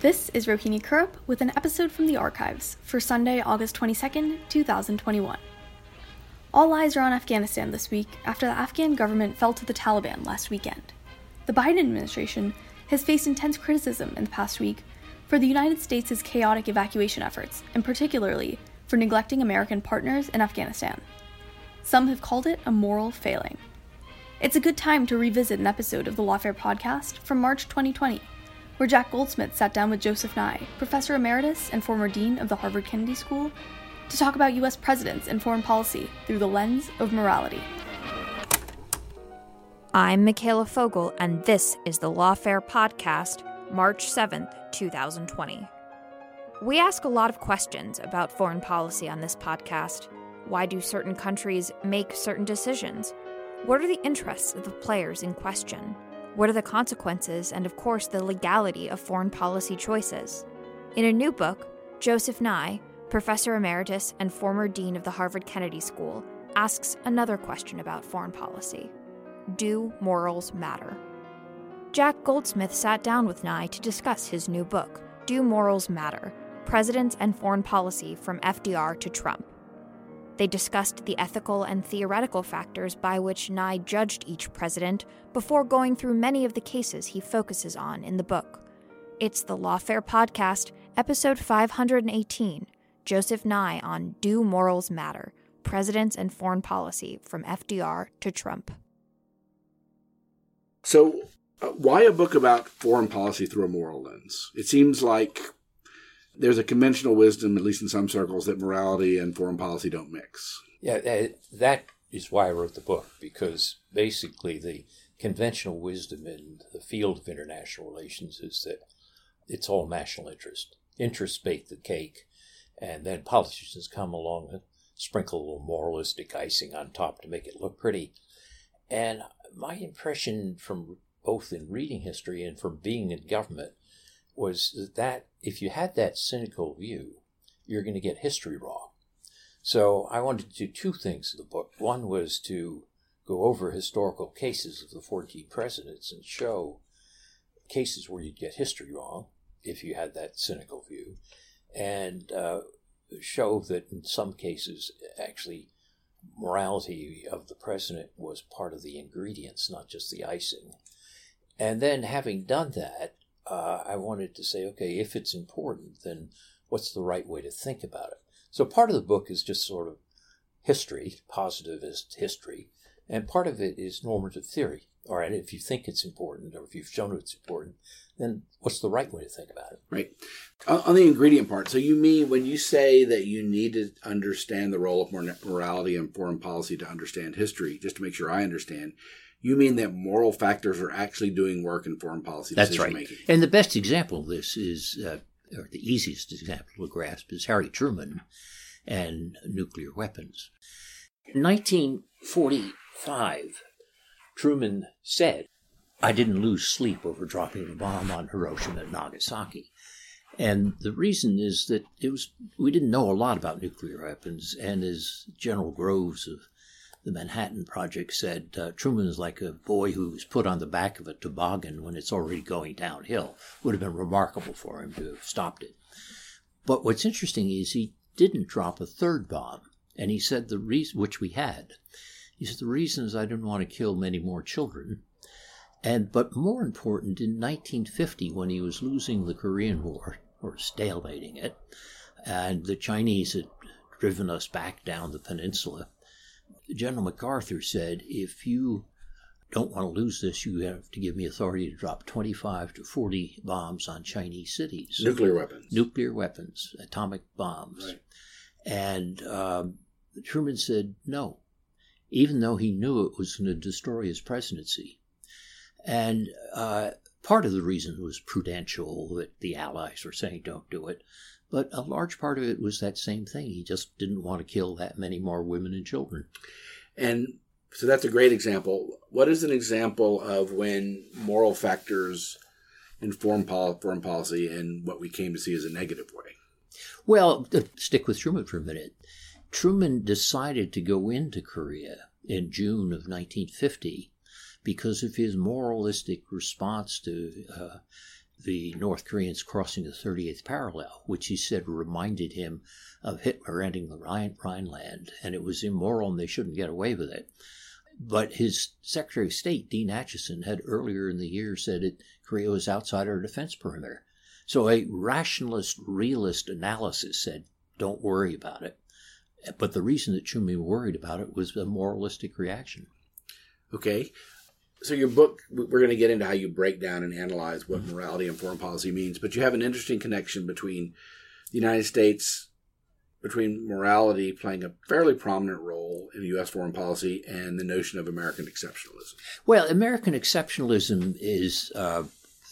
This is Rohini Kurup with an episode from the archives for Sunday, August 22nd, 2021. All eyes are on Afghanistan this week after the Afghan government fell to the Taliban last weekend. The Biden administration has faced intense criticism in the past week for the United States' chaotic evacuation efforts, and particularly for neglecting American partners in Afghanistan. Some have called it a moral failing. It's a good time to revisit an episode of the Lawfare podcast from March 2020 where Jack Goldsmith sat down with Joseph Nye, professor emeritus and former dean of the Harvard Kennedy School, to talk about U.S. presidents and foreign policy through the lens of morality. I'm Mikhaila Fogel, and this is the Lawfare Podcast, March 7th, 2020. We ask a lot of questions about foreign policy on this podcast. Why do certain countries make certain decisions? What are the interests of the players in question? What are the consequences and, of course, the legality of foreign policy choices? In a new book, Joseph Nye, professor emeritus and former dean of the Harvard Kennedy School, asks another question about foreign policy Do morals matter? Jack Goldsmith sat down with Nye to discuss his new book, Do Morals Matter? Presidents and Foreign Policy from FDR to Trump. They discussed the ethical and theoretical factors by which Nye judged each president before going through many of the cases he focuses on in the book. It's the Lawfare Podcast, episode 518 Joseph Nye on Do Morals Matter? Presidents and Foreign Policy from FDR to Trump. So, uh, why a book about foreign policy through a moral lens? It seems like there's a conventional wisdom, at least in some circles, that morality and foreign policy don't mix. Yeah, uh, that is why I wrote the book, because basically the conventional wisdom in the field of international relations is that it's all national interest. Interests bake the cake, and then politicians come along and sprinkle a little moralistic icing on top to make it look pretty. And my impression from both in reading history and from being in government was that if you had that cynical view, you're going to get history wrong. So I wanted to do two things in the book. One was to go over historical cases of the 14 presidents and show cases where you'd get history wrong if you had that cynical view, and uh, show that in some cases, actually, morality of the president was part of the ingredients, not just the icing. And then, having done that, uh, I wanted to say, okay, if it's important, then what's the right way to think about it? So part of the book is just sort of history, positivist history, and part of it is normative theory. All right, if you think it's important or if you've shown it's important, then what's the right way to think about it? Right. On the ingredient part, so you mean when you say that you need to understand the role of morality in foreign policy to understand history, just to make sure I understand, you mean that moral factors are actually doing work in foreign policy That's right. making? And the best example of this is, uh, or the easiest example to grasp, is Harry Truman and nuclear weapons. In 1945, Truman said, I didn't lose sleep over dropping the bomb on Hiroshima and Nagasaki. And the reason is that it was we didn't know a lot about nuclear weapons, and as General Groves of the Manhattan Project said uh, Truman is like a boy who's put on the back of a toboggan when it's already going downhill. Would have been remarkable for him to have stopped it. But what's interesting is he didn't drop a third bomb, and he said the reason, which we had, he said the reason is I didn't want to kill many more children. And but more important, in 1950, when he was losing the Korean War or stalemating it, and the Chinese had driven us back down the peninsula, General MacArthur said, if you don't want to lose this, you have to give me authority to drop 25 to 40 bombs on Chinese cities. Nuclear weapons. Nuclear weapons, atomic bombs. Right. And um, Truman said no, even though he knew it was going to destroy his presidency. And uh, part of the reason was prudential, that the Allies were saying don't do it. But a large part of it was that same thing. He just didn't want to kill that many more women and children. And so that's a great example. What is an example of when moral factors inform foreign policy in what we came to see as a negative way? Well, stick with Truman for a minute. Truman decided to go into Korea in June of 1950 because of his moralistic response to uh, the North Koreans crossing the 38th parallel, which he said reminded him of Hitler ending the Rhine, Rhineland, and it was immoral and they shouldn't get away with it. But his Secretary of State, Dean Acheson, had earlier in the year said that Korea was outside our defense perimeter. So a rationalist, realist analysis said, don't worry about it. But the reason that Truman worried about it was a moralistic reaction. Okay. So your book, we're going to get into how you break down and analyze what mm-hmm. morality and foreign policy means, but you have an interesting connection between the United States, between morality playing a fairly prominent role in U.S. foreign policy and the notion of American exceptionalism. Well, American exceptionalism is uh,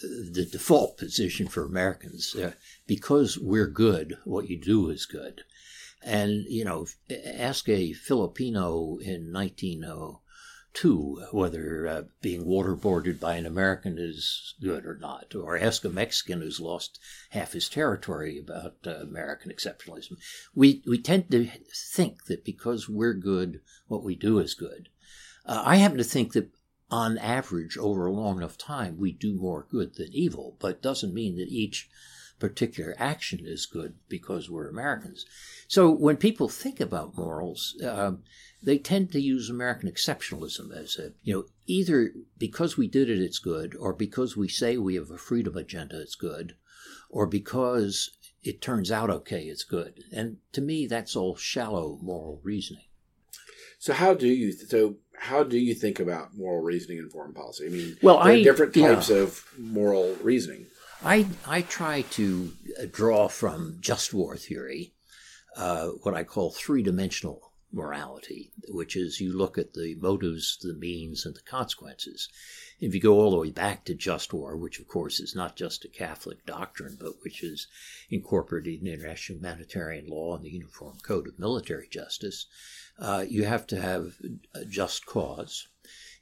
the default position for Americans. Uh, because we're good, what you do is good. And, you know, ask a Filipino in 1900 too, whether uh, being waterboarded by an American is good or not, or ask a Mexican who's lost half his territory about uh, American exceptionalism. We we tend to think that because we're good, what we do is good. Uh, I happen to think that on average, over a long enough time, we do more good than evil, but doesn't mean that each particular action is good because we're Americans. So when people think about morals, uh, they tend to use American exceptionalism as a, you know, either because we did it, it's good, or because we say we have a freedom agenda, it's good, or because it turns out okay, it's good. And to me, that's all shallow moral reasoning. So how do you so how do you think about moral reasoning in foreign policy? I mean, well, there I, are different types yeah. of moral reasoning. I I try to draw from just war theory uh, what I call three dimensional morality, which is you look at the motives, the means, and the consequences. If you go all the way back to just war, which of course is not just a Catholic doctrine, but which is incorporated in international humanitarian law and the Uniform Code of Military Justice, uh, you have to have a just cause.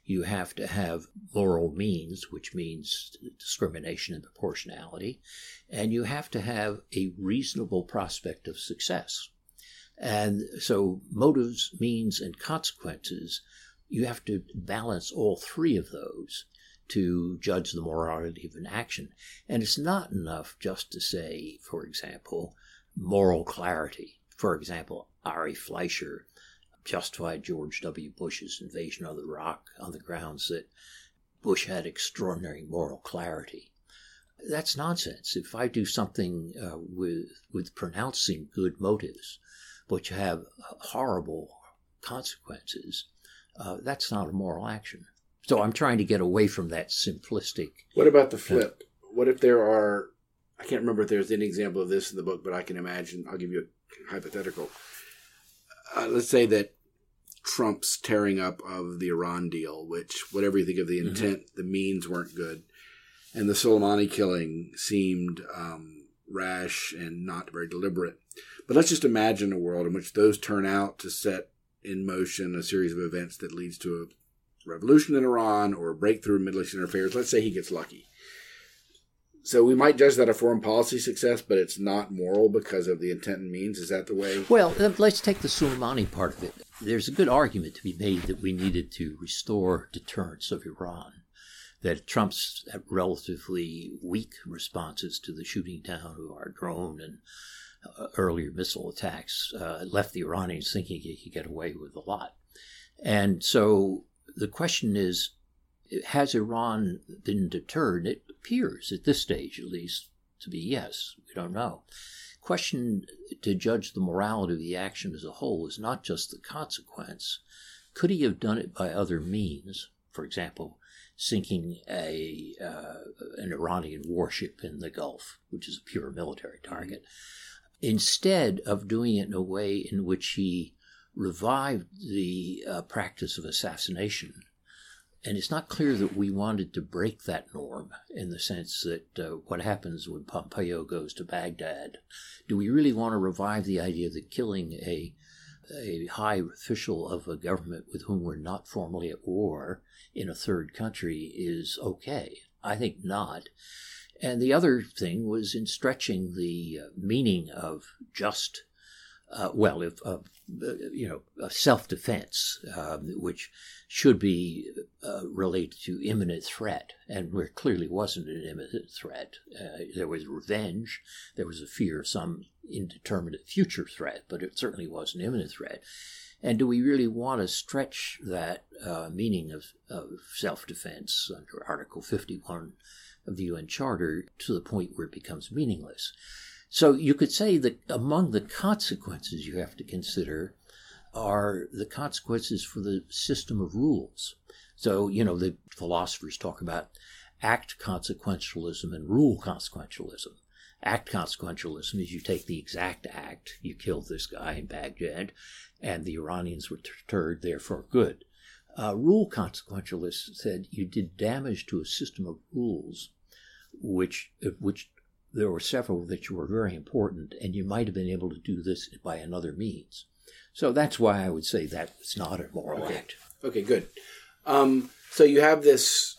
You have to have moral means, which means discrimination and proportionality, and you have to have a reasonable prospect of success. And so, motives, means, and consequences, you have to balance all three of those to judge the morality of an action. And it's not enough just to say, for example, moral clarity. For example, Ari Fleischer justified George W. Bush's invasion of Iraq on the grounds that Bush had extraordinary moral clarity. That's nonsense. If I do something uh, with with pronouncing good motives, but you have horrible consequences, uh, that's not a moral action. So I'm trying to get away from that simplistic. What about the flip? What if there are, I can't remember if there's any example of this in the book, but I can imagine, I'll give you a hypothetical. Uh, let's say that Trump's tearing up of the Iran deal, which, whatever you think of the mm-hmm. intent, mm-hmm. the means weren't good. And the Soleimani killing seemed um, rash and not very deliberate. But let's just imagine a world in which those turn out to set in motion a series of events that leads to a revolution in Iran or a breakthrough in Middle Eastern affairs. Let's say he gets lucky. So we might judge that a foreign policy success, but it's not moral because of the intent and means. Is that the way? Well, let's take the Soleimani part of it. there's a good argument to be made that we needed to restore deterrence of Iran. That Trump's relatively weak responses to the shooting down of our drone and uh, earlier missile attacks uh, left the Iranians thinking he could get away with a lot. And so the question is has Iran been deterred? It appears at this stage, at least, to be yes. We don't know. Question to judge the morality of the action as a whole is not just the consequence. Could he have done it by other means? For example, sinking a uh, an Iranian warship in the Gulf, which is a pure military target, instead of doing it in a way in which he revived the uh, practice of assassination. And it's not clear that we wanted to break that norm in the sense that uh, what happens when Pompeo goes to Baghdad. Do we really want to revive the idea that killing a a high official of a government with whom we're not formally at war in a third country is okay. I think not. And the other thing was in stretching the uh, meaning of just, uh, well, if, uh, you know, self defense, um, which should be uh, related to imminent threat, and where clearly wasn't an imminent threat. Uh, there was revenge, there was a fear of some indeterminate future threat, but it certainly was an imminent threat. And do we really want to stretch that uh, meaning of, of self defense under Article 51 of the UN Charter to the point where it becomes meaningless? So you could say that among the consequences you have to consider are the consequences for the system of rules. So, you know, the philosophers talk about act consequentialism and rule consequentialism. Act consequentialism is you take the exact act, you killed this guy in Baghdad, and the Iranians were deterred, therefore good. Uh, rule consequentialists said you did damage to a system of rules, which which there were several that you were very important, and you might have been able to do this by another means. So that's why I would say that it's not a moral okay. act. Okay, good. Um, so you have this,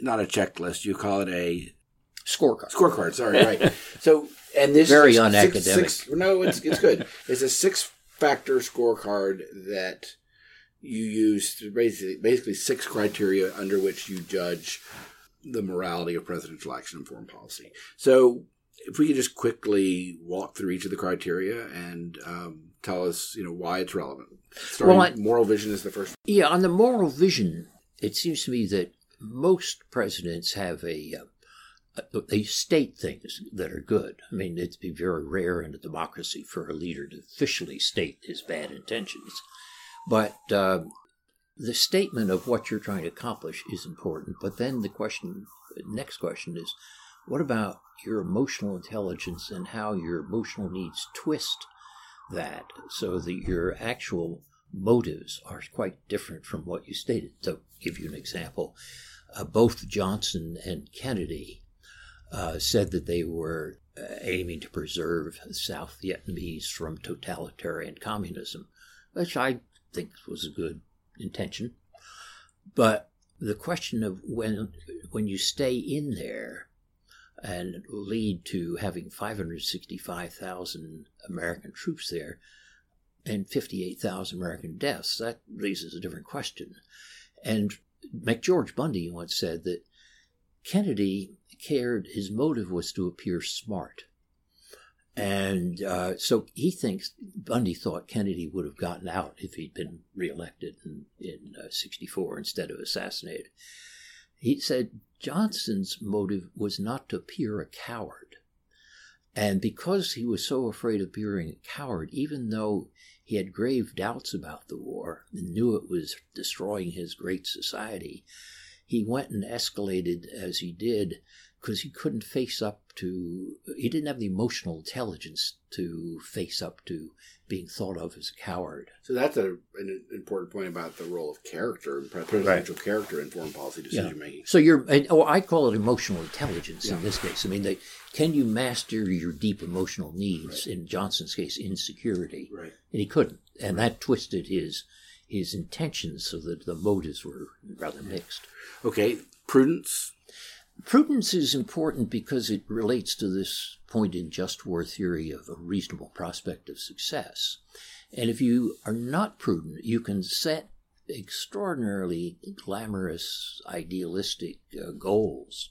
not a checklist, you call it a Scorecard. Scorecard. Sorry, right. So, and this Very unacademic. Six, six, no, it's it's good. it's a six-factor scorecard that you use basically basically six criteria under which you judge the morality of presidential action and foreign policy. So, if we could just quickly walk through each of the criteria and um, tell us, you know, why it's relevant. Starting, Well, I- moral vision is the first. Yeah, on the moral vision, it seems to me that most presidents have a, uh, they state things that are good. I mean, it'd be very rare in a democracy for a leader to officially state his bad intentions. But uh, the statement of what you're trying to accomplish is important. But then the question, next question is, what about your emotional intelligence and how your emotional needs twist that so that your actual motives are quite different from what you stated. To give you an example, uh, both Johnson and Kennedy uh, said that they were uh, aiming to preserve South Vietnamese from totalitarian communism, which I think was a good intention. But the question of when when you stay in there and lead to having 565,000 American troops there and 58,000 American deaths, that raises a different question. And McGeorge Bundy once said that Kennedy cared, his motive was to appear smart. And uh, so he thinks Bundy thought Kennedy would have gotten out if he'd been reelected in, in uh, 64 instead of assassinated. He said Johnson's motive was not to appear a coward. And because he was so afraid of appearing a coward, even though he had grave doubts about the war and knew it was destroying his great society, he went and escalated as he did because he couldn't face up to, he didn't have the emotional intelligence to face up to being thought of as a coward. So that's a, an important point about the role of character, and presidential character in foreign policy decision making. So you're, and, oh, I call it emotional intelligence Yeah. in this case. I mean, they, can you master your deep emotional needs? In Johnson's case, insecurity, Right. and he couldn't, and that twisted his his intentions so that the motives were rather mixed. Okay, prudence. Prudence is important because it relates to this point in just war theory of a reasonable prospect of success. And if you are not prudent, you can set extraordinarily glamorous, idealistic uh, goals.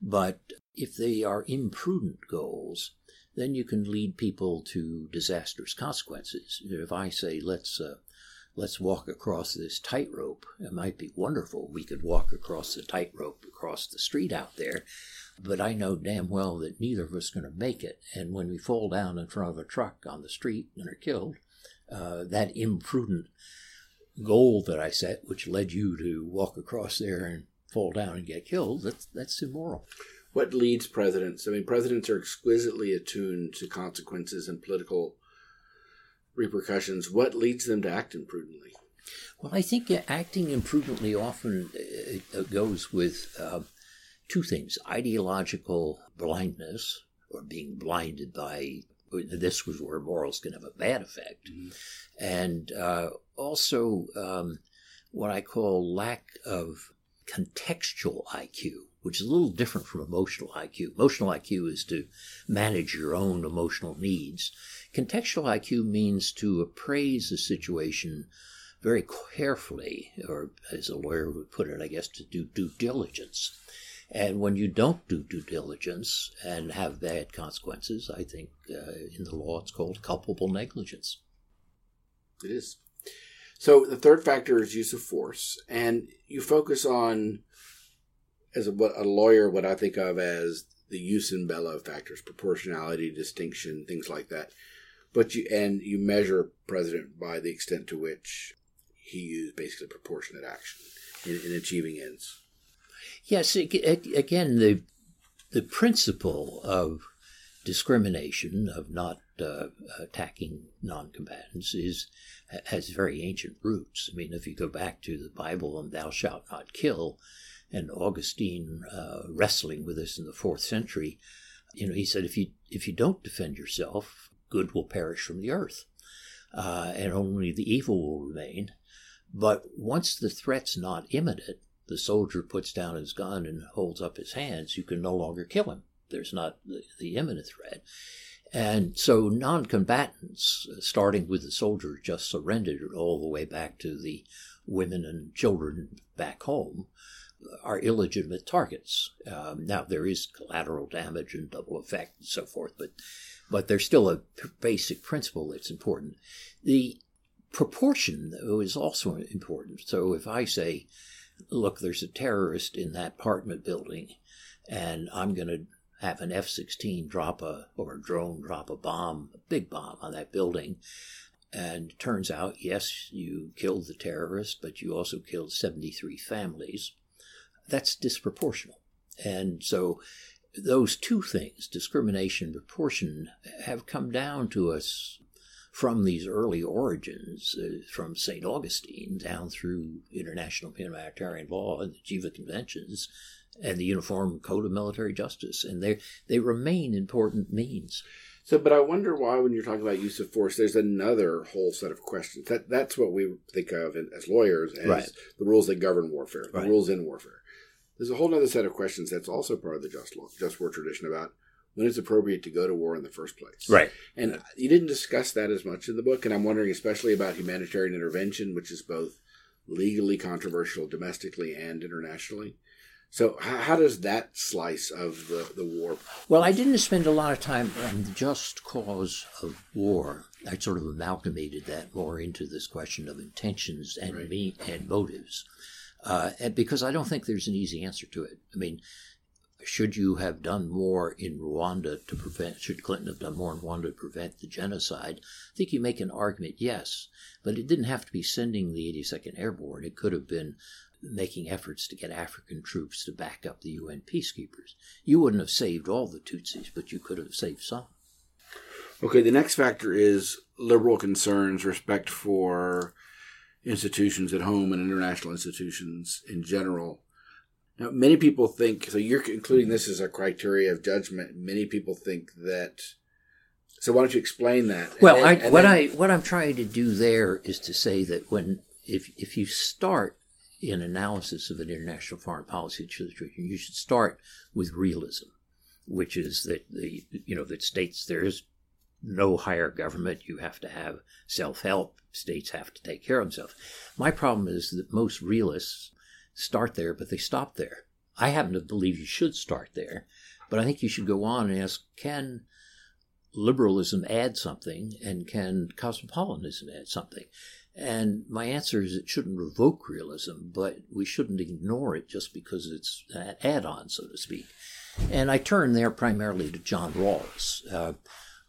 But if they are imprudent goals, then you can lead people to disastrous consequences. If I say, let's uh, let's walk across this tightrope. It might be wonderful. We could walk across the tightrope across the street out there, but I know damn well that neither of us are going to make it. And when we fall down in front of a truck on the street and are killed, uh, that imprudent goal that I set, which led you to walk across there and fall down and get killed, that's, that's immoral. What leads presidents? I mean, presidents are exquisitely attuned to consequences and political repercussions. What leads them to act imprudently? Well, I think acting imprudently often uh, goes with uh, two things ideological blindness, or being blinded by this was where morals can have a bad effect, mm-hmm. and uh, also um, what I call lack of contextual IQ, which is a little different from emotional IQ. Emotional IQ is to manage your own emotional needs. Contextual IQ means to appraise a situation very carefully, or as a lawyer would put it, I guess, to do due diligence. And when you don't do due diligence and have bad consequences, I think uh, in the law it's called culpable negligence. It is. So the third factor is use of force, and you focus on, as a, a lawyer, what I think of as the jus in bello factors, proportionality, distinction, things like that. But you and you measure president by the extent to which he used basically proportionate action in, in achieving ends. Yes, again, the the principle of discrimination of not uh, attacking non-combatants is has very ancient roots. I mean, if you go back to the Bible and "Thou shalt not kill," and Augustine uh, wrestling with this in the fourth century, you know, he said if you if you don't defend yourself, good will perish from the earth, uh, and only the evil will remain. But once the threat's not imminent, the soldier puts down his gun and holds up his hands, you can no longer kill him. There's not the, the imminent threat. And so non combatants, starting with the soldiers just surrendered all the way back to the women and children back home, are illegitimate targets. Um, now, there is collateral damage and double effect and so forth, but, but there's still a basic principle that's important. The proportion, though, is also important. So if I say, look, there's a terrorist in that apartment building, and I'm going to have an F 16 drop a, or a drone drop a bomb, a big bomb on that building. And turns out, yes, you killed the terrorist, but you also killed 73 families. That's disproportional. And so those two things, discrimination and proportion, have come down to us from these early origins, uh, from St. Augustine down through international humanitarian law and the Geneva Conventions and the Uniform Code of Military Justice, and they they remain important means. So, but I wonder why, when you're talking about use of force, there's another whole set of questions. That that's what we think of as lawyers as right. the rules that govern warfare, the right. rules in warfare. There's a whole other set of questions that's also part of the just law, just war tradition about when it's appropriate to go to war in the first place. Right. And you didn't discuss that as much in the book, and I'm wondering especially about humanitarian intervention, which is both legally controversial domestically and internationally. So how, how does that slice of the, the war? Well, I didn't spend a lot of time on the just cause of war. I sort of amalgamated that more into this question of intentions and right. me and motives, uh, and because I don't think there's an easy answer to it. I mean, should you have done more in Rwanda to prevent, should Clinton have done more in Rwanda to prevent the genocide? I think you make an argument, yes, but it didn't have to be sending the 82nd Airborne. It could have been making efforts to get African troops to back up the UN peacekeepers. You wouldn't have saved all the Tutsis, but you could have saved some. Okay, the next factor is liberal concerns, respect for institutions at home and international institutions in general. Now, many people think so. You're including this as a criteria of judgment. Many people think that. So why don't you explain that? Well, I, what then, I what I'm trying to do there is to say that when if if you start in analysis of an international foreign policy situation, you should start with realism, which is that the you know that states there is no higher government. You have to have self help. States have to take care of themselves. My problem is that most realists start there, but they stop there. I happen to believe you should start there, but I think you should go on and ask can liberalism add something and can cosmopolitanism add something? And my answer is it shouldn't revoke realism, but we shouldn't ignore it just because it's an add on, so to speak. And I turn there primarily to John Rawls, uh,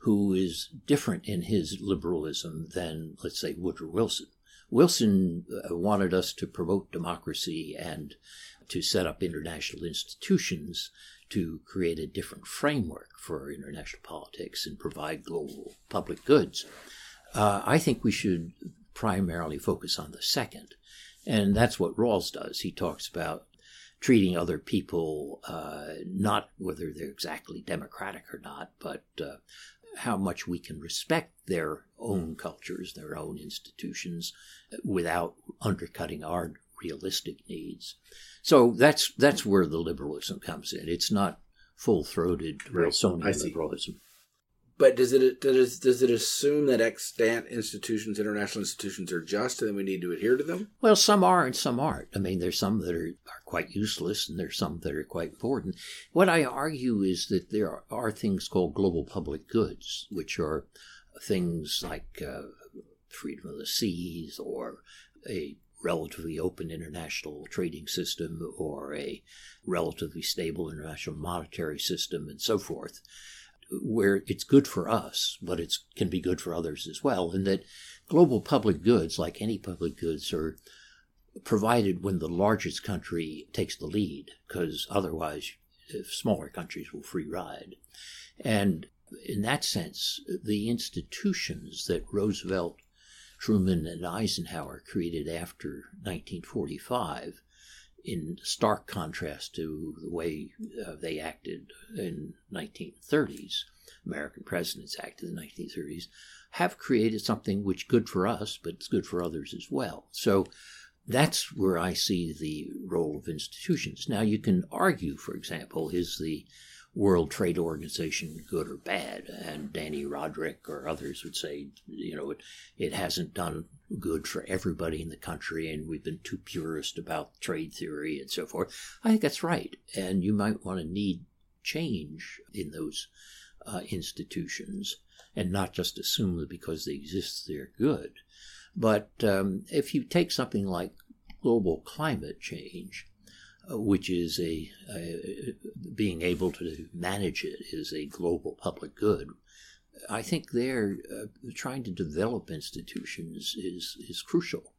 who is different in his liberalism than, let's say, Woodrow Wilson. Wilson uh, wanted us to promote democracy and to set up international institutions to create a different framework for international politics and provide global public goods. Uh, I think we should primarily focus on the second. And that's what Rawls does. He talks about treating other people, uh, not whether they're exactly democratic or not, but uh, how much we can respect their own cultures, their own institutions, without undercutting our realistic needs. So that's that's where the liberalism comes in. It's not full throated Wilsonian liberalism. But does it does does it assume that extant institutions, international institutions, are just, and then we need to adhere to them? Well, some are and some aren't. I mean, there's some that are, are quite useless, and there's some that are quite important. What I argue is that there are, are things called global public goods, which are things like uh, freedom of the seas or a relatively open international trading system or a relatively stable international monetary system and so forth where it's good for us, but it can be good for others as well. And that global public goods, like any public goods, are provided when the largest country takes the lead, because otherwise, smaller countries will free ride. And in that sense, the institutions that Roosevelt, Truman, and Eisenhower created after 1945 in stark contrast to the way uh, they acted in 1930s. American presidents acted in the 1930s have created something which good for us, but it's good for others as well. So that's where I see the role of institutions. Now you can argue, for example, is the World Trade Organization good or bad? And Dani Rodrik or others would say, you know, it, it hasn't done good for everybody in the country, and we've been too purist about trade theory and so forth. I think that's right, and you might want to need change in those uh, institutions, and not just assume that because they exist they're good. But um, if you take something like global climate change, which is a, a, being able to manage it is a global public good. I think they're uh, trying to develop institutions is is crucial,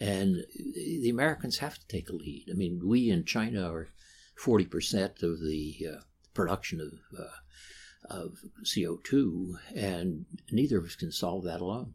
and the Americans have to take a lead. I mean, we in China are forty percent of the uh, production of uh, of CO two, and neither of us can solve that alone.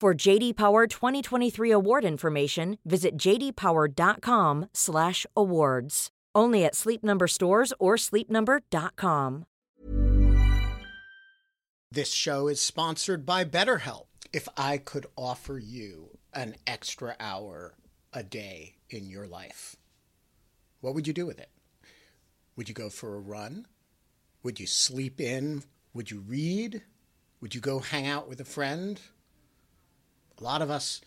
For JD Power 2023 award information, visit jdpower.com/awards. Only at Sleep Number stores or sleepnumber.com. This show is sponsored by BetterHelp. If I could offer you an extra hour a day in your life, what would you do with it? Would you go for a run? Would you sleep in? Would you read? Would you go hang out with a friend? A lot of us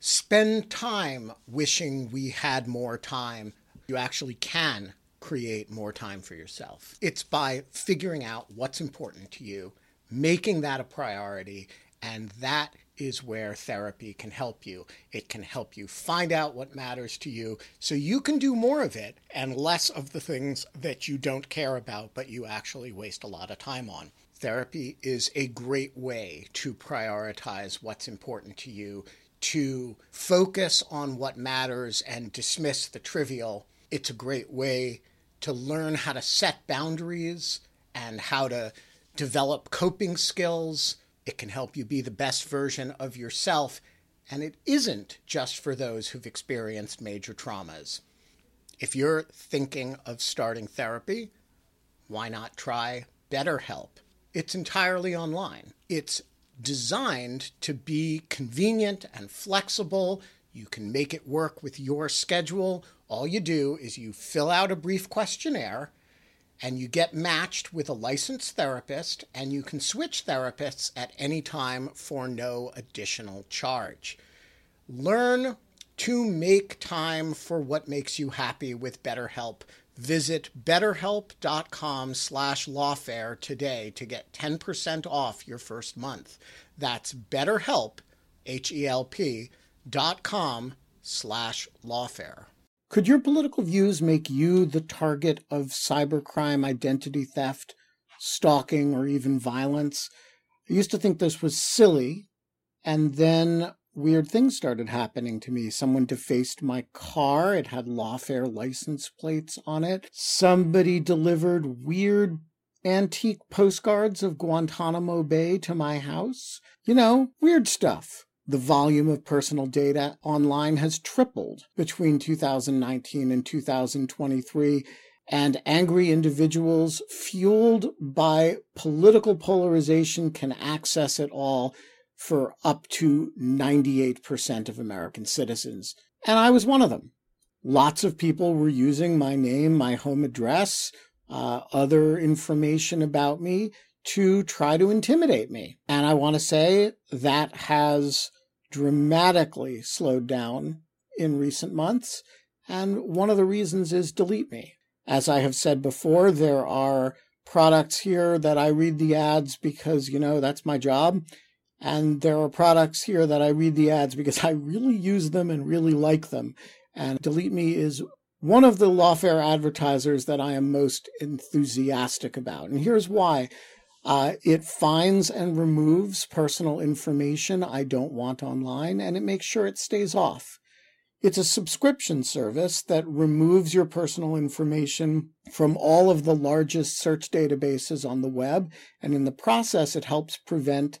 spend time wishing we had more time. You actually can create more time for yourself. It's by figuring out what's important to you, making that a priority, and that is where therapy can help you. It can help you find out what matters to you so you can do more of it and less of the things that you don't care about but you actually waste a lot of time on. Therapy is a great way to prioritize what's important to you, to focus on what matters and dismiss the trivial. It's a great way to learn how to set boundaries and how to develop coping skills it can help you be the best version of yourself, and it isn't just for those who've experienced major traumas. If you're thinking of starting therapy, why not try BetterHelp? It's entirely online. It's designed to be convenient and flexible. You can make it work with your schedule. All you do is you fill out a brief questionnaire and you get matched with a licensed therapist, and you can switch therapists at any time for no additional charge. Learn to make time for what makes you happy with BetterHelp. Visit betterhelp.com slash lawfare today to get 10% off your first month. That's betterhelp, H-E-L-P, dot com slash lawfare. Could your political views make you the target of cybercrime, identity theft, stalking, or even violence? I used to think this was silly, and then weird things started happening to me. Someone defaced my car, it had lawfare license plates on it. Somebody delivered weird antique postcards of Guantanamo Bay to my house. You know, weird stuff. The volume of personal data online has tripled between 2019 and 2023, and angry individuals fueled by political polarization can access it all for up to 98% of American citizens. And I was one of them. Lots of people were using my name, my home address, uh, other information about me to try to intimidate me. And I want to say that has dramatically slowed down in recent months. And one of the reasons is Delete Me. As I have said before, there are products here that I read the ads because, you know, that's my job. And there are products here that I read the ads because I really use them and really like them. And Delete Me is one of the lawfare advertisers that I am most enthusiastic about. And here's why. Uh, it finds and removes personal information I don't want online, and it makes sure it stays off. It's a subscription service that removes your personal information from all of the largest search databases on the web, and in the process, it helps prevent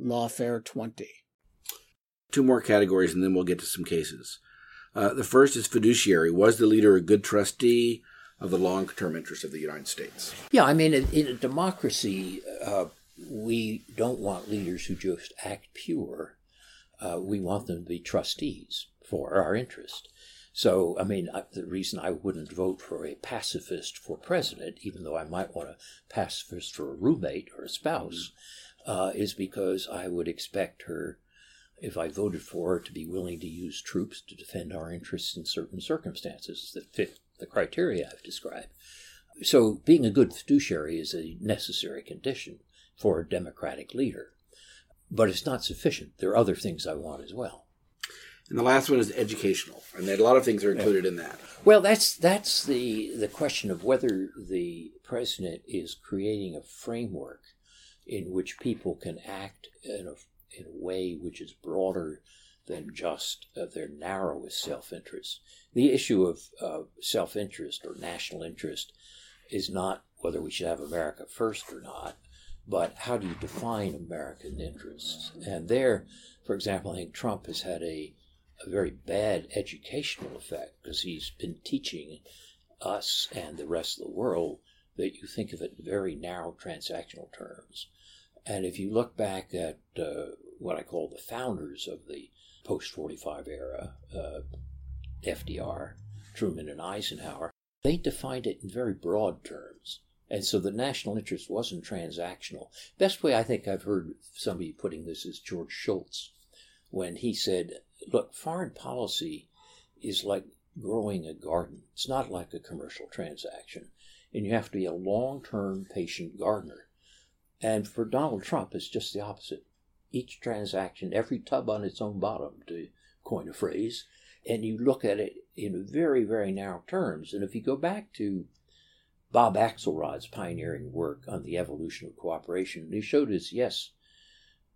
Lawfare 20. Two more categories, and then we'll get to some cases. Uh, the first is fiduciary. Was the leader a good trustee of the long term interests of the United States? Yeah, I mean, in, in a democracy, uh, we don't want leaders who just act pure. Uh, we want them to be trustees for our interest. So, I mean, the reason I wouldn't vote for a pacifist for president, even though I might want a pacifist for a roommate or a spouse, uh, is because I would expect her, if I voted for her, to be willing to use troops to defend our interests in certain circumstances that fit the criteria I've described. So, being a good fiduciary is a necessary condition for a democratic leader. But it's not sufficient. There are other things I want as well. And the last one is educational, and a lot of things are included in that. Well, that's that's the the question of whether the president is creating a framework in which people can act in a in a way which is broader than just uh, their narrowest self interest. The issue of uh, self interest or national interest is not whether we should have America first or not, but how do you define American interests? And there, for example, I think Trump has had a a very bad educational effect because he's been teaching us and the rest of the world that you think of it in very narrow transactional terms. And if you look back at uh, what I call the founders of the post 45 era, uh, FDR, Truman, and Eisenhower, they defined it in very broad terms. And so the national interest wasn't transactional. Best way I think I've heard somebody putting this is George Shultz, when he said look, foreign policy is like growing a garden. It's not like a commercial transaction. And you have to be a long term patient gardener. And for Donald Trump, it's just the opposite. Each transaction, every tub on its own bottom, to coin a phrase, and you look at it in very, very narrow terms. And if you go back to Bob Axelrod's pioneering work on the evolution of cooperation, he showed us yes,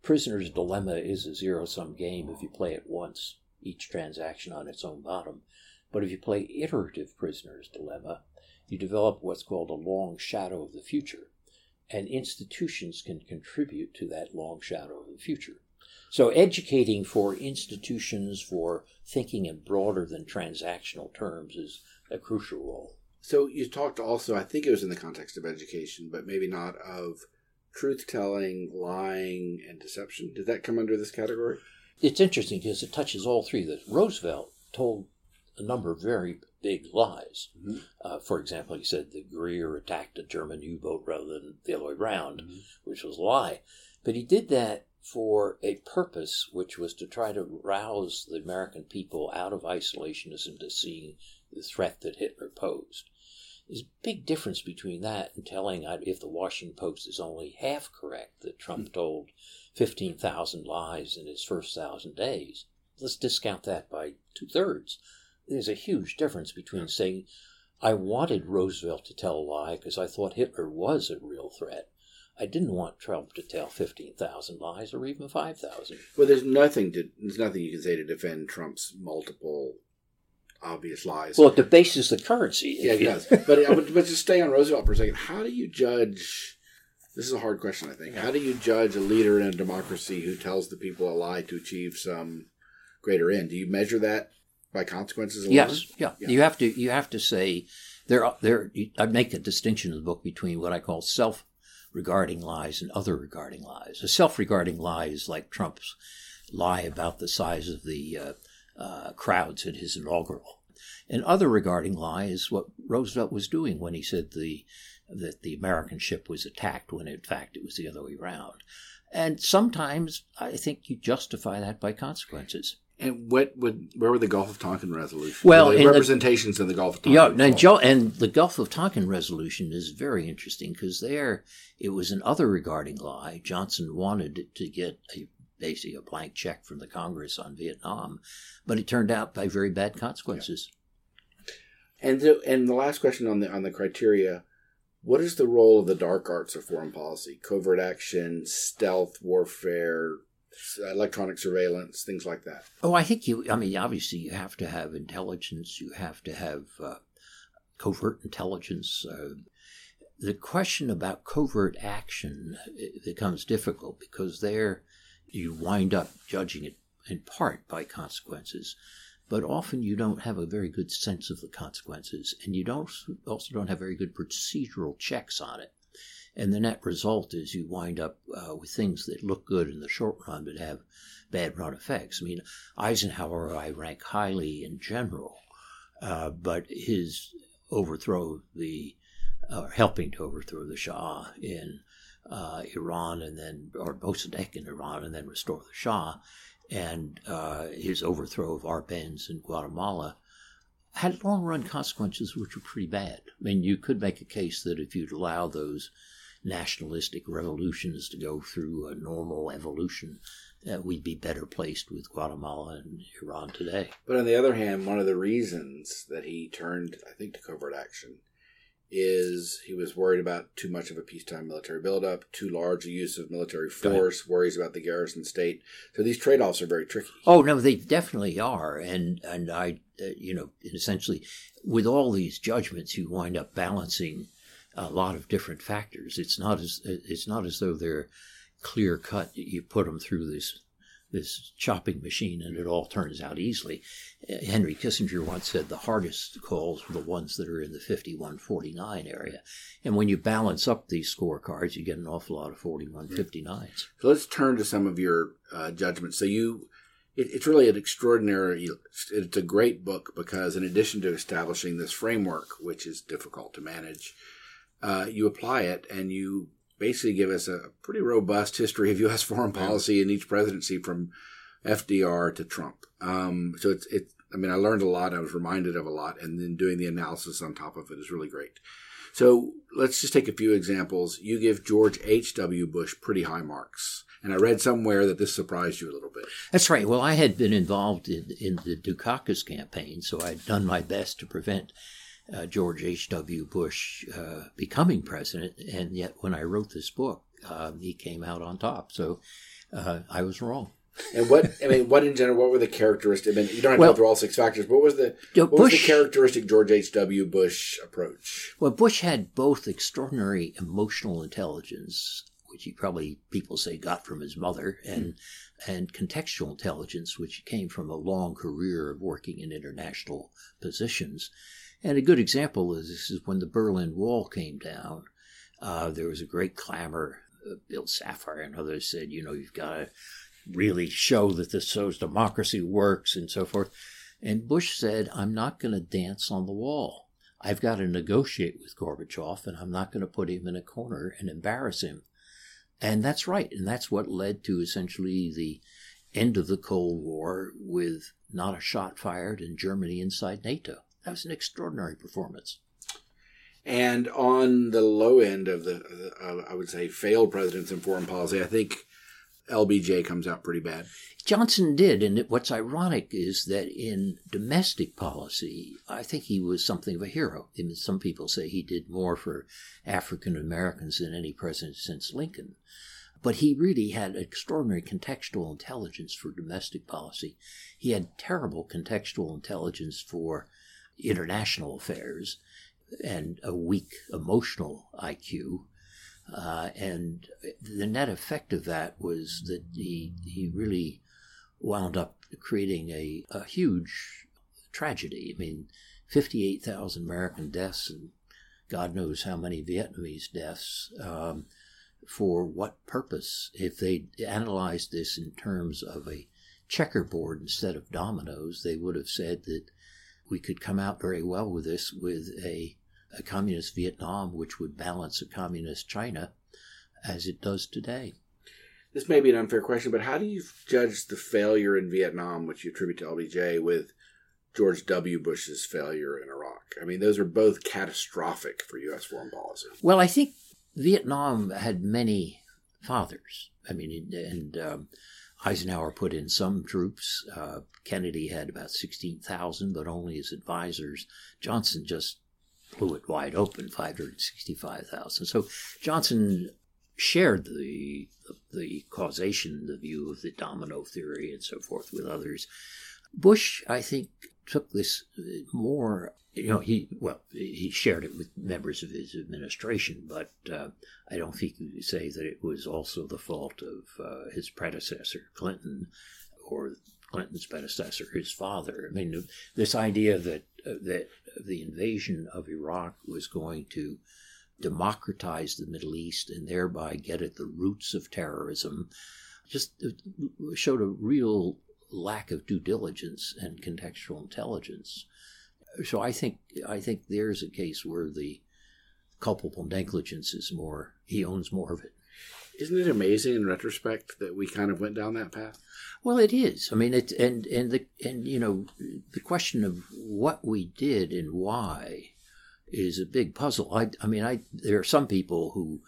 Prisoner's Dilemma is a zero sum game if you play it once, each transaction on its own bottom. But if you play iterative Prisoner's Dilemma, you develop what's called a long shadow of the future. And institutions can contribute to that long shadow of the future. So, educating for institutions for thinking in broader than transactional terms is a crucial role. So, you talked also, I think it was in the context of education, but maybe not of truth telling, lying, and deception. Did that come under this category? It's interesting because it touches all three. That Roosevelt told a number of very big lies. Mm-hmm. Uh, for example, he said that Greer attacked a German U boat rather than the other way around, mm-hmm. which was a lie. But he did that for a purpose, which was to try to rouse the American people out of isolationism to seeing the threat that Hitler posed. There's a big difference between that and telling if the Washington Post is only half correct that Trump hmm. told 15,000 lies in his first thousand days. Let's discount that by two thirds. There's a huge difference between saying, I wanted Roosevelt to tell a lie because I thought Hitler was a real threat. I didn't want Trump to tell fifteen thousand lies or even five thousand. Well, there's nothing to there's nothing you can say to defend Trump's multiple obvious lies. Well, it debases the currency. Yeah, it does. Uh, but, but just stay on Roosevelt for a second. How do you judge? This is a hard question, I think. How do you judge a leader in a democracy who tells the people a lie to achieve some greater end? Do you measure that by consequences? Alone? Yes. Yeah. yeah. You have to. You have to say there. There. I make a distinction in the book between what I call self regarding lies and other regarding lies. A self regarding lie is like Trump's lie about the size of the uh, uh, crowds at his inaugural. And other regarding lie is what Roosevelt was doing when he said the that the American ship was attacked when in fact it was the other way around. And sometimes I think you justify that by consequences. And what would where were the Gulf of Tonkin resolution? Well, the representations the, of the Gulf of Tonkin. Yeah, and, Joe, and the Gulf of Tonkin resolution is very interesting because there it was an other regarding lie. Johnson wanted to get a basically a blank check from the Congress on Vietnam, but it turned out by very bad consequences. Yeah. And the, and the last question on the on the criteria, what is the role of the dark arts of foreign policy? Covert action, stealth warfare, electronic surveillance, things like that. Oh, I think you. I mean, obviously, you have to have intelligence. You have to have uh, covert intelligence. Uh, the question about covert action becomes difficult because there you wind up judging it in part by consequences, but often you don't have a very good sense of the consequences, and you don't also don't have very good procedural checks on it. And the net result is you wind up uh, with things that look good in the short run but have bad run effects. I mean, Eisenhower I rank highly in general, uh, but his overthrow the, uh, helping to overthrow the Shah in uh, Iran and then, or Mossadegh in Iran and then restore the Shah, and uh, his overthrow of Arbenz in Guatemala had long run consequences which were pretty bad. I mean, you could make a case that if you'd allow those nationalistic revolutions to go through a normal evolution, uh, we'd be better placed with Guatemala and Iran today. But on the other hand, one of the reasons that he turned, I think, to covert action is he was worried about too much of a peacetime military buildup, too large a use of military force, worries about the garrison state. So these trade offs are very tricky. Oh no, they definitely are, and and I, uh, you know, essentially, with all these judgments, you wind up balancing a lot of different factors. It's not as it's not as though they're clear cut. You put them through this this chopping machine and it all turns out easily. Henry Kissinger once said the hardest calls were the ones that are in the 5149 area. And when you balance up these scorecards, you get an awful lot of 4159s. So let's turn to some of your uh, judgments. So you, it's really an extraordinary, it's a great book because in addition to establishing this framework, which is difficult to manage, uh, you apply it and you basically give us a pretty robust history of U.S. foreign policy in each presidency from FDR to Trump. Um, so it's, it, I mean, I learned a lot. I was reminded of a lot. And then doing the analysis on top of it is really great. So let's just take a few examples. You give George H.W. Bush pretty high marks. And I read somewhere that this surprised you a little bit. That's right. Well, I had been involved in, in the Dukakis campaign, so I'd done my best to prevent uh, George H.W. Bush uh, becoming president, and yet when I wrote this book, uh, he came out on top. So uh, I was wrong. And what I mean, what in general, what were the characteristics? I mean, you don't have well, to go through all six factors. But what was the what Bush, was the characteristic George H. W. Bush approach? Well, Bush had both extraordinary emotional intelligence, which he probably people say got from his mother, and and contextual intelligence, which came from a long career of working in international positions. And a good example is this is when the Berlin Wall came down. Uh, there was a great clamor. Uh, Bill Safire and others said, you know, you've got to really show that this shows democracy works and so forth. And Bush said, I'm not going to dance on the wall. I've got to negotiate with Gorbachev, and I'm not going to put him in a corner and embarrass him. And that's right. And that's what led to essentially the end of the Cold War with not a shot fired in Germany inside NATO. That was an extraordinary performance. And on the low end of the, uh, I would say, failed presidents in foreign policy, I think LBJ comes out pretty bad. Johnson did, and what's ironic is that in domestic policy, I think he was something of a hero. I mean, some people say he did more for African Americans than any president since Lincoln. But he really had extraordinary contextual intelligence for domestic policy. He had terrible contextual intelligence for international affairs and a weak emotional IQ. Uh, and the net effect of that was that he, he really wound up creating a, a huge tragedy. I mean, 58,000 American deaths and God knows how many Vietnamese deaths. Um, for what purpose? If they analyzed this in terms of a checkerboard instead of dominoes, they would have said that we could come out very well with this with a, a communist Vietnam, which would balance a communist China as it does today. This may be an unfair question, but how do you judge the failure in Vietnam, which you attribute to LBJ, with George W. Bush's failure in Iraq? I mean, those are both catastrophic for U.S. foreign policy. Well, I think Vietnam had many fathers. I mean, and um, Eisenhower put in some troops. Uh, Kennedy had about 16,000, but only as advisors. Johnson just blew it wide open, 565,000. So Johnson shared the, the causation, the view of the domino theory and so forth with others. Bush, I think, took this more you know, he well, he shared it with members of his administration, but uh, I don't think you could say that it was also the fault of uh, his predecessor, Clinton, or Clinton's predecessor, his father. I mean, this idea that uh, that the invasion of Iraq was going to democratize the Middle East and thereby get at the roots of terrorism just uh, showed a real lack of due diligence and contextual intelligence so I think I think there's a case where the culpable negligence is more he owns more of it. Isn't it amazing in retrospect that we kind of went down that path? Well, it is. I mean, it and and the and you know the question of what we did and why is a big puzzle. I I mean, I there are some people who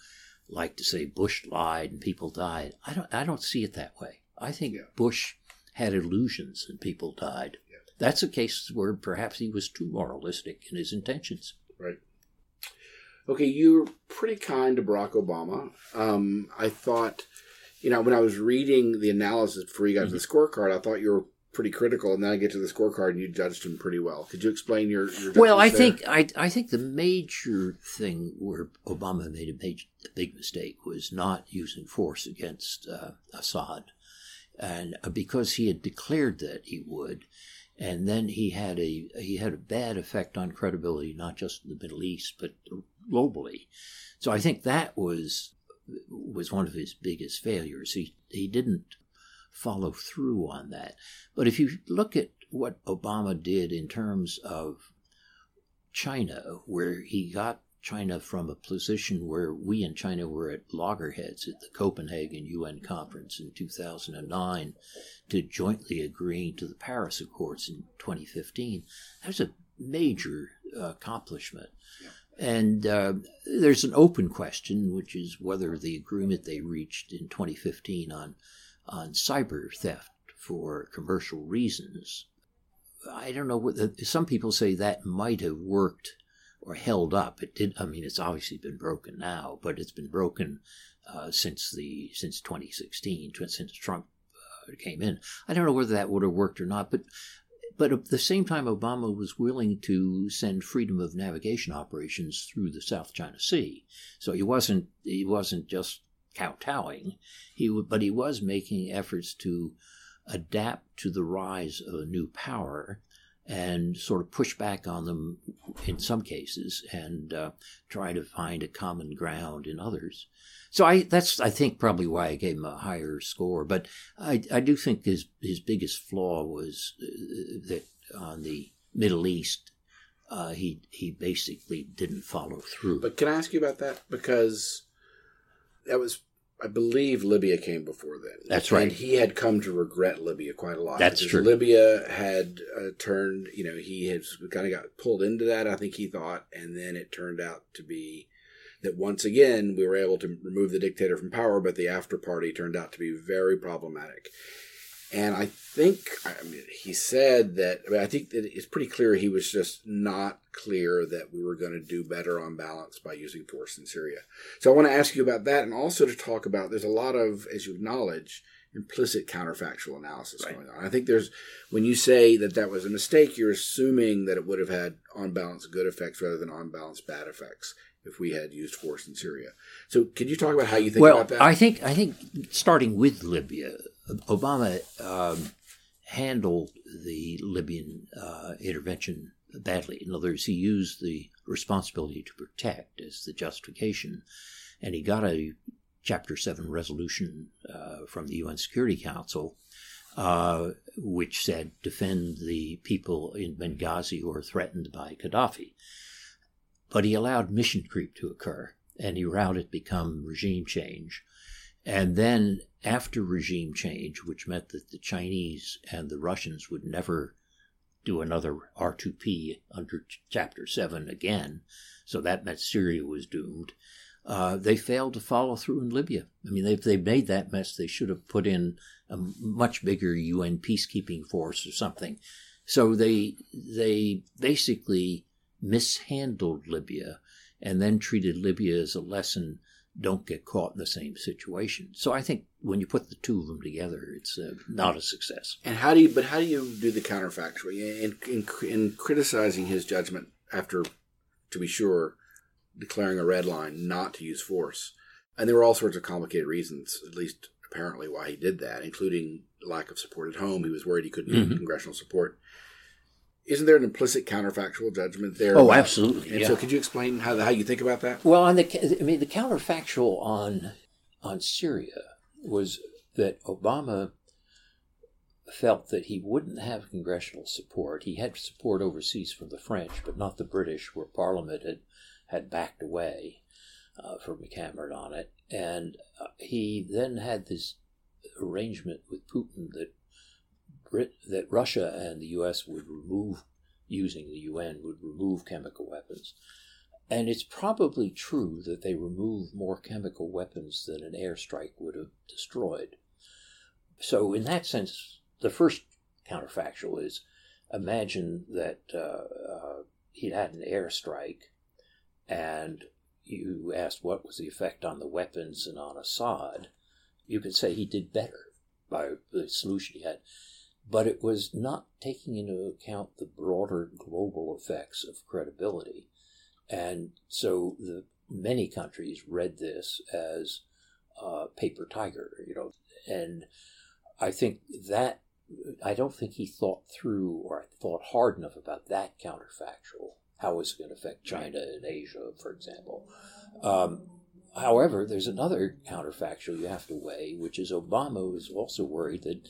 like to say Bush lied and people died. I don't I don't see it that way. I think yeah. Bush had illusions and people died. That's a case where perhaps he was too moralistic in his intentions. Right. Okay, you were pretty kind to Barack Obama. Um, I thought, you know, when I was reading the analysis before you got mm-hmm. to the scorecard, I thought you were pretty critical, and then I get to the scorecard and you judged him pretty well. Could you explain your? your well, I there? think I I think the major thing where Obama made a major a big mistake was not using force against uh, Assad, and uh, because he had declared that he would, and then he had a he had a bad effect on credibility, not just in the Middle East but globally. So I think that was was one of his biggest failures. He he didn't follow through on that. But if you look at what Obama did in terms of China, where he got China from a position where we in China were at loggerheads at the Copenhagen UN conference in 2009 to jointly agreeing to the Paris Accords in 2015. That was a major uh, accomplishment. And uh, there's an open question, which is whether the agreement they reached in 2015 on, on cyber theft for commercial reasons, I don't know what some people say that might have worked or held up. It did. I mean, it's obviously been broken now, but it's been broken uh, since the since 2016, since Trump uh, came in. I don't know whether that would have worked or not, but but at the same time, Obama was willing to send freedom of navigation operations through the South China Sea. So he wasn't he wasn't just kowtowing. He but he was making efforts to adapt to the rise of a new power and sort of push back on them in some cases and uh, try to find a common ground in others. So I that's I think probably why I gave him a higher score. But I I do think his his biggest flaw was uh, that on the Middle East uh, he he basically didn't follow through. But can I ask you about that because that was I believe Libya came before then. That's right. And he had come to regret Libya quite a lot. That's true. Libya had uh, turned, you know, he had kind of got pulled into that, I think he thought, and then it turned out to be that once again we were able to remove the dictator from power, but the after party turned out to be very problematic. And I think, I mean, he said that, I, mean, I think that it's pretty clear he was just not clear that we were going to do better on balance by using force in Syria. So I want to ask you about that and also to talk about there's a lot of, as you acknowledge, implicit counterfactual analysis right. going on. I think there's, when you say that that was a mistake, you're assuming that it would have had on balance good effects rather than on balance bad effects if we had used force in Syria. So, can you talk about how you think well, about that? I think I think starting with Libya, Obama um, handled the Libyan uh, intervention badly. In other words, he used the responsibility to protect as the justification, and he got a Chapter 7 resolution uh, from the UN Security Council, uh, which said defend the people in Benghazi who are threatened by Gaddafi. But he allowed mission creep to occur, and he allowed it become regime change. And then after regime change, which meant that the Chinese and the Russians would never do another R2P under Chapter 7 again, so that meant Syria was doomed. Uh, they failed to follow through in Libya. I mean, if they made that mess, they should have put in a much bigger UN peacekeeping force or something. So they they basically mishandled Libya and then treated Libya as a lesson don't get caught in the same situation. So I think when you put the two of them together, it's uh, not a success. And how do you? But how do you do the counterfactual in, in in criticizing his judgment after, to be sure, declaring a red line not to use force? And there were all sorts of complicated reasons, at least apparently, why he did that, including lack of support at home. He was worried he couldn't get Mhm. congressional support. Isn't there an implicit counterfactual judgment there? Oh, absolutely, And yeah. so, could you explain how how you think about that? Well, on the I mean, the counterfactual on on Syria was that Obama felt that he wouldn't have congressional support. He had support overseas from the French, but not the British, where Parliament had had backed away uh, from Cameron on it. And uh, he then had this arrangement with Putin that Brit- that Russia and the U.S. would remove, using the UN, would remove chemical weapons. And it's probably true that they removed more chemical weapons than an airstrike would have destroyed. So, in that sense, the first counterfactual is imagine that uh, uh, he'd had an airstrike and you asked what was the effect on the weapons and on Assad. You could say he did better by the solution he had. But it was not taking into account the broader global effects of credibility. And so the many countries read this as uh, paper tiger, you know, and I think that I don't think he thought through or thought hard enough about that counterfactual. How is it going to affect China and Asia, for example? Um, however, there's another counterfactual you have to weigh, which is Obama was also worried that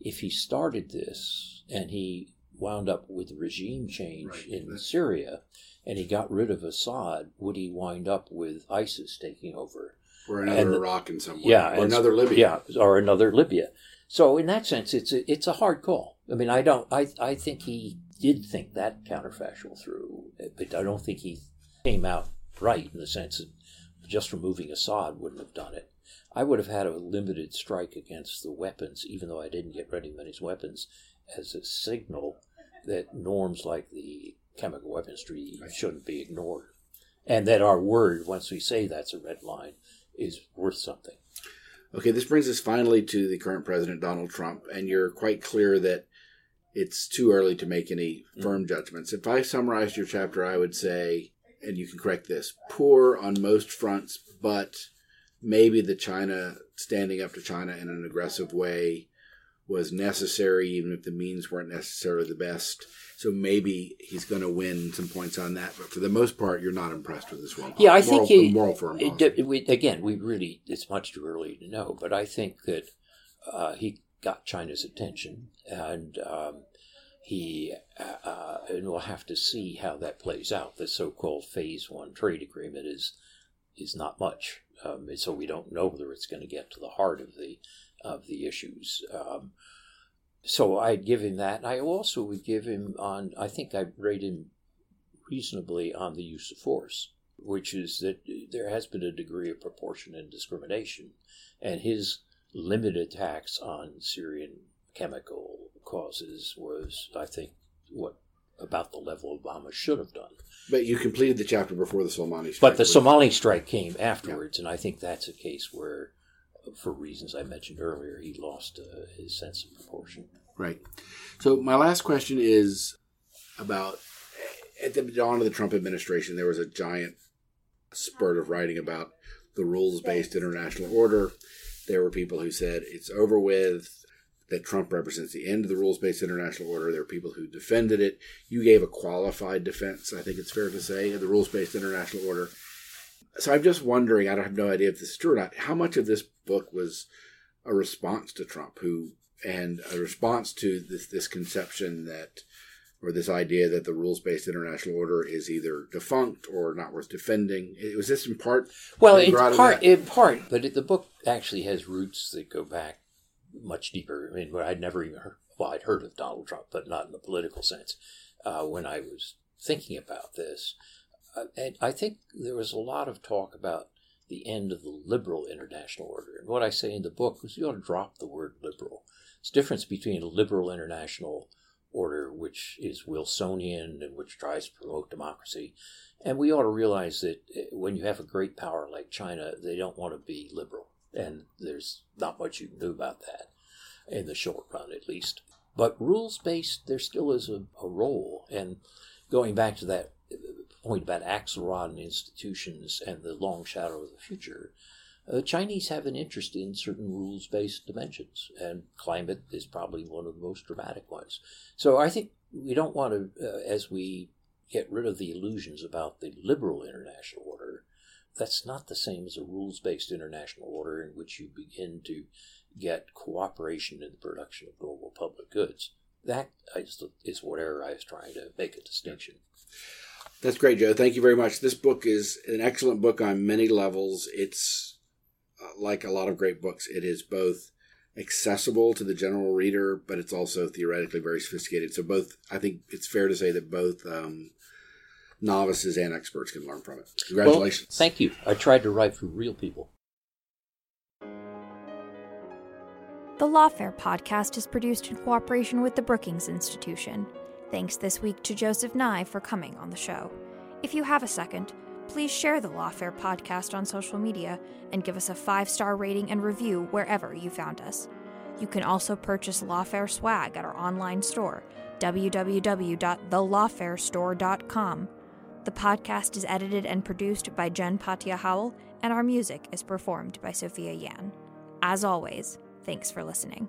if he started this and he wound up with regime change in Syria and he got rid of Assad, would he wind up with ISIS taking over? Or another And- Iraq in some way. Yeah, Or another Libya. Yeah, or another Libya. So in that sense, it's a, it's a hard call. I mean, I don't. I I think he did think that counterfactual through, but I don't think he came out right in the sense that just removing Assad wouldn't have done it. I would have had a limited strike against the weapons, even though I didn't get of many weapons, as a signal that norms like the chemical weapons weaponry shouldn't be ignored, and that our word, once we say that's a red line, is worth something. Okay, this brings us finally to the current president, Donald Trump, and you're quite clear that it's too early to make any mm. firm judgments. If I summarized your chapter, I would say, and you can correct this, poor on most fronts, but maybe the China, standing up to China in an aggressive way was necessary, even if the means weren't necessarily the best. So maybe he's going to win some points on that. But for the most part, you're not impressed with this one. Yeah, I moral, think he, moral for we, again, we really it's much too early to know, but I think that uh, he got China's attention, and um, he uh, uh, and we'll have to see how that plays out. The so-called Phase One trade agreement is is not much, um, so we don't know whether it's going to get to the heart of the of the issues. Um, so I'd give him that. I also would give him on. I think I rate him reasonably on the use of force, which is that there has been a degree of proportion and discrimination, and his limited attacks on Syrian chemical causes was, I think, what about the level Obama should have done. But you completed the chapter before the Soleimani strike. But the Soleimani strike came afterwards, and I think that's a case where, for reasons I mentioned earlier, he lost uh, his sense of proportion. Right. So my last question is about at the dawn of the Trump administration, there was a giant spurt of writing about the rules-based international order. There were people who said it's over with. That Trump represents the end of the rules-based international order. There are people who defended it. You gave a qualified defense, I think it's fair to say, of the rules-based international order. So I'm just wondering, I don't have no idea if this is true or not, how much of this book was a response to Trump, who and a response to this this conception that or this idea that the rules based international order is either defunct or not worth defending. It was this in part. Well, in grew out of part, in part, but it, the book actually has roots that go back much deeper. I mean, I'd never even heard, well, I'd heard of Donald Trump, but not in the political sense. Uh, when I was thinking about this, uh, and I think there was a lot of talk about the end of the liberal international order. And what I say in the book is you ought to drop the word liberal. It's difference between a liberal international order which is Wilsonian and which tries to promote democracy. And we ought to realize that eh, when you have a great power like China, they don't want to be liberal. And there's not much you can do about that in the short run, at least. But rules based, there still is a, a role. And going back to that eh, point about Axelrod and institutions and the long shadow of the future, uh, Chinese have an interest in certain rules based dimensions, and climate is probably one of the most dramatic ones. So I think we don't want to, uh, as we get rid of the illusions about the liberal international order, that's not the same as a rules based international order in which you begin to get cooperation in the production of global public goods. That is, is whatever I was trying to make a distinction. That's great, Joe. Thank you very much. This book is an excellent book on many levels. It's like a lot of great books, it is both accessible to the general reader, but it's also theoretically very sophisticated. So both, I think it's fair to say that both um, novices and experts can learn from it. Congratulations! Well, thank you. I tried to write for real people. The Lawfare podcast is produced in cooperation with the Brookings Institution. Thanks this week to Joseph Nye for coming on the show. If you have a second, please share the Lawfare podcast on social media and give us a five star rating and review wherever you found us. You can also purchase Lawfare swag at our online store, www.thelawfarestore.com. The podcast is edited and produced by Jen Patja Howell, and our music is performed by Sophia Yan. As always, thanks for listening.